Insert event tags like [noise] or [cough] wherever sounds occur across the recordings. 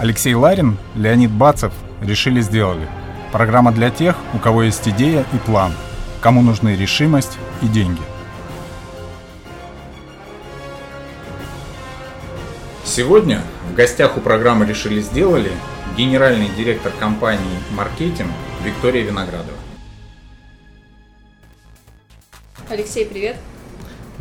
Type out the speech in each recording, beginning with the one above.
Алексей Ларин, Леонид Бацев решили сделали. Программа для тех, у кого есть идея и план, кому нужны решимость и деньги. Сегодня в гостях у программы «Решили сделали» генеральный директор компании «Маркетинг» Виктория Виноградова. Алексей, привет.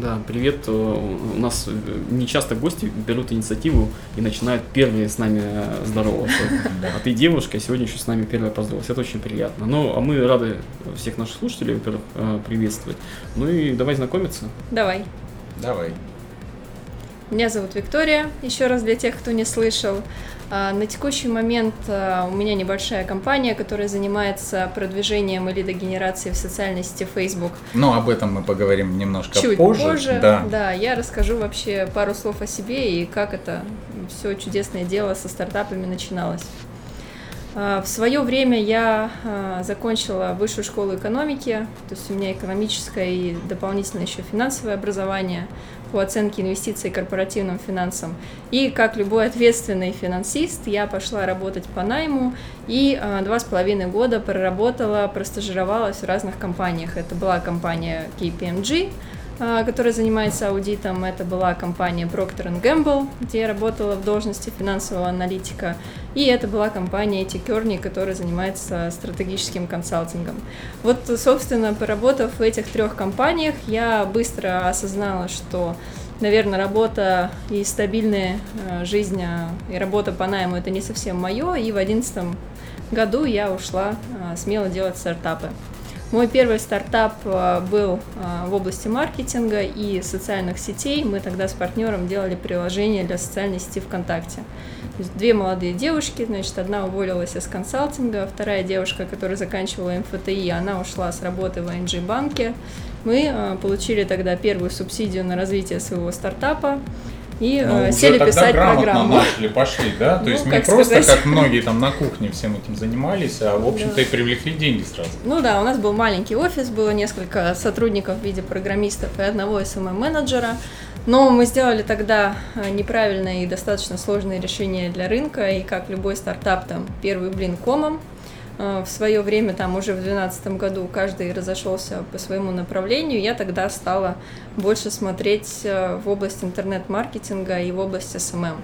Да, привет. Э, у нас э, не часто гости берут инициативу и начинают первые с нами э, здороваться. [laughs] А ты девушка, сегодня еще с нами первая поздоровалась. Это очень приятно. Ну, а мы рады всех наших слушателей, во-первых, приветствовать. Ну и давай знакомиться. Давай. Давай. Меня зовут Виктория, еще раз для тех, кто не слышал. А, на текущий момент а, у меня небольшая компания, которая занимается продвижением и лидогенерацией в социальной сети Facebook. Но об этом мы поговорим немножко Чуть позже. позже. Да. да, я расскажу вообще пару слов о себе и как это все чудесное дело со стартапами начиналось. А, в свое время я закончила высшую школу экономики, то есть у меня экономическое и дополнительно еще финансовое образование по оценке инвестиций корпоративным финансам. И как любой ответственный финансист, я пошла работать по найму и а, два с половиной года проработала, простажировалась в разных компаниях. Это была компания KPMG, а, которая занимается аудитом. Это была компания Procter Gamble, где я работала в должности финансового аналитика. И это была компания Kearney, которая занимается стратегическим консалтингом. Вот, собственно, поработав в этих трех компаниях, я быстро осознала, что наверное, работа и стабильная а, жизнь а, и работа по найму это не совсем мое, и в одиннадцатом году я ушла смело делать стартапы. Мой первый стартап э, был э, в области маркетинга и социальных сетей. Мы тогда с партнером делали приложение для социальной сети ВКонтакте. Две молодые девушки, значит, одна уволилась из консалтинга, вторая девушка, которая заканчивала МФТИ, она ушла с работы в ING банке. Мы э, получили тогда первую субсидию на развитие своего стартапа и ну, э, сели писать программу. начали, пошли, да? То ну, есть не просто, сказать. как многие там на кухне всем этим занимались, а в общем-то да. и привлекли деньги сразу. Ну да, у нас был маленький офис, было несколько сотрудников в виде программистов и одного SMM-менеджера. Но мы сделали тогда э, неправильное и достаточно сложное решение для рынка, и как любой стартап, там, первый блин комом, в свое время, там уже в 2012 году, каждый разошелся по своему направлению, я тогда стала больше смотреть э, в область интернет-маркетинга и в область SMM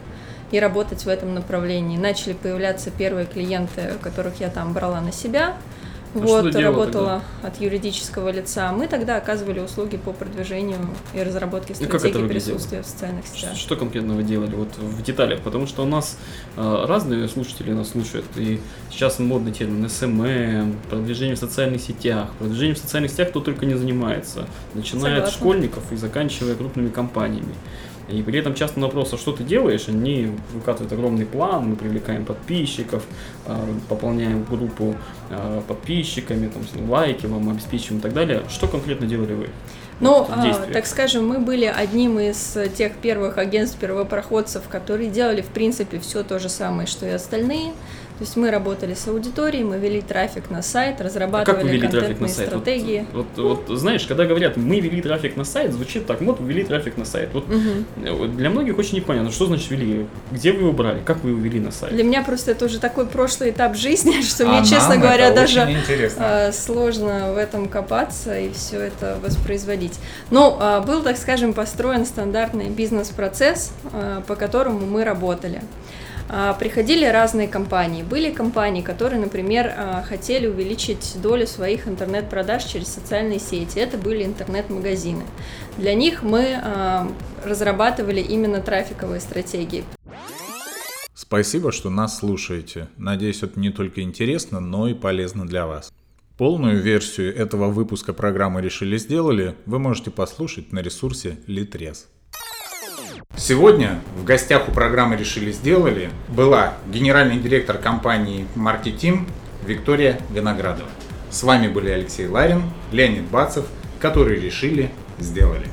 и работать в этом направлении. Начали появляться первые клиенты, которых я там брала на себя – а вот, работала тогда? от юридического лица. Мы тогда оказывали услуги по продвижению и разработке стратегии присутствия в социальных сетях. Что конкретно вы делали вот в деталях? Потому что у нас э, разные слушатели нас слушают, и сейчас модный термин SMM, продвижение в социальных сетях. Продвижение в социальных сетях кто только не занимается, начиная Согласна. от школьников и заканчивая крупными компаниями. И при этом часто на вопрос, а что ты делаешь, они выкатывают огромный план, мы привлекаем подписчиков, а, пополняем группу а, подписчиками, там, лайки вам обеспечиваем и так далее. Что конкретно делали вы? Ну, а, так скажем, мы были одним из тех первых агентств первопроходцев, которые делали, в принципе, все то же самое, что и остальные. То есть мы работали с аудиторией, мы вели трафик на сайт, разрабатывали а как вы вели трафик на сайт? стратегии. Вот, вот, вот знаешь, когда говорят, мы вели трафик на сайт, звучит так, вот вели трафик на сайт. Вот угу. для многих очень непонятно, что значит вели, где вы его брали, как вы его вели на сайт. Для меня просто это уже такой прошлый этап жизни, [laughs] что а мне, честно говоря, даже интересно. сложно в этом копаться и все это воспроизводить. Но а, был, так скажем, построен стандартный бизнес-процесс, а, по которому мы работали. А, приходили разные компании. Были компании, которые, например, а, хотели увеличить долю своих интернет-продаж через социальные сети. Это были интернет-магазины. Для них мы а, разрабатывали именно трафиковые стратегии. Спасибо, что нас слушаете. Надеюсь, это не только интересно, но и полезно для вас. Полную версию этого выпуска программы «Решили сделали» вы можете послушать на ресурсе Litres. Сегодня в гостях у программы «Решили сделали» была генеральный директор компании «Маркетим» Виктория Виноградова. С вами были Алексей Ларин, Леонид Бацев, которые решили, сделали.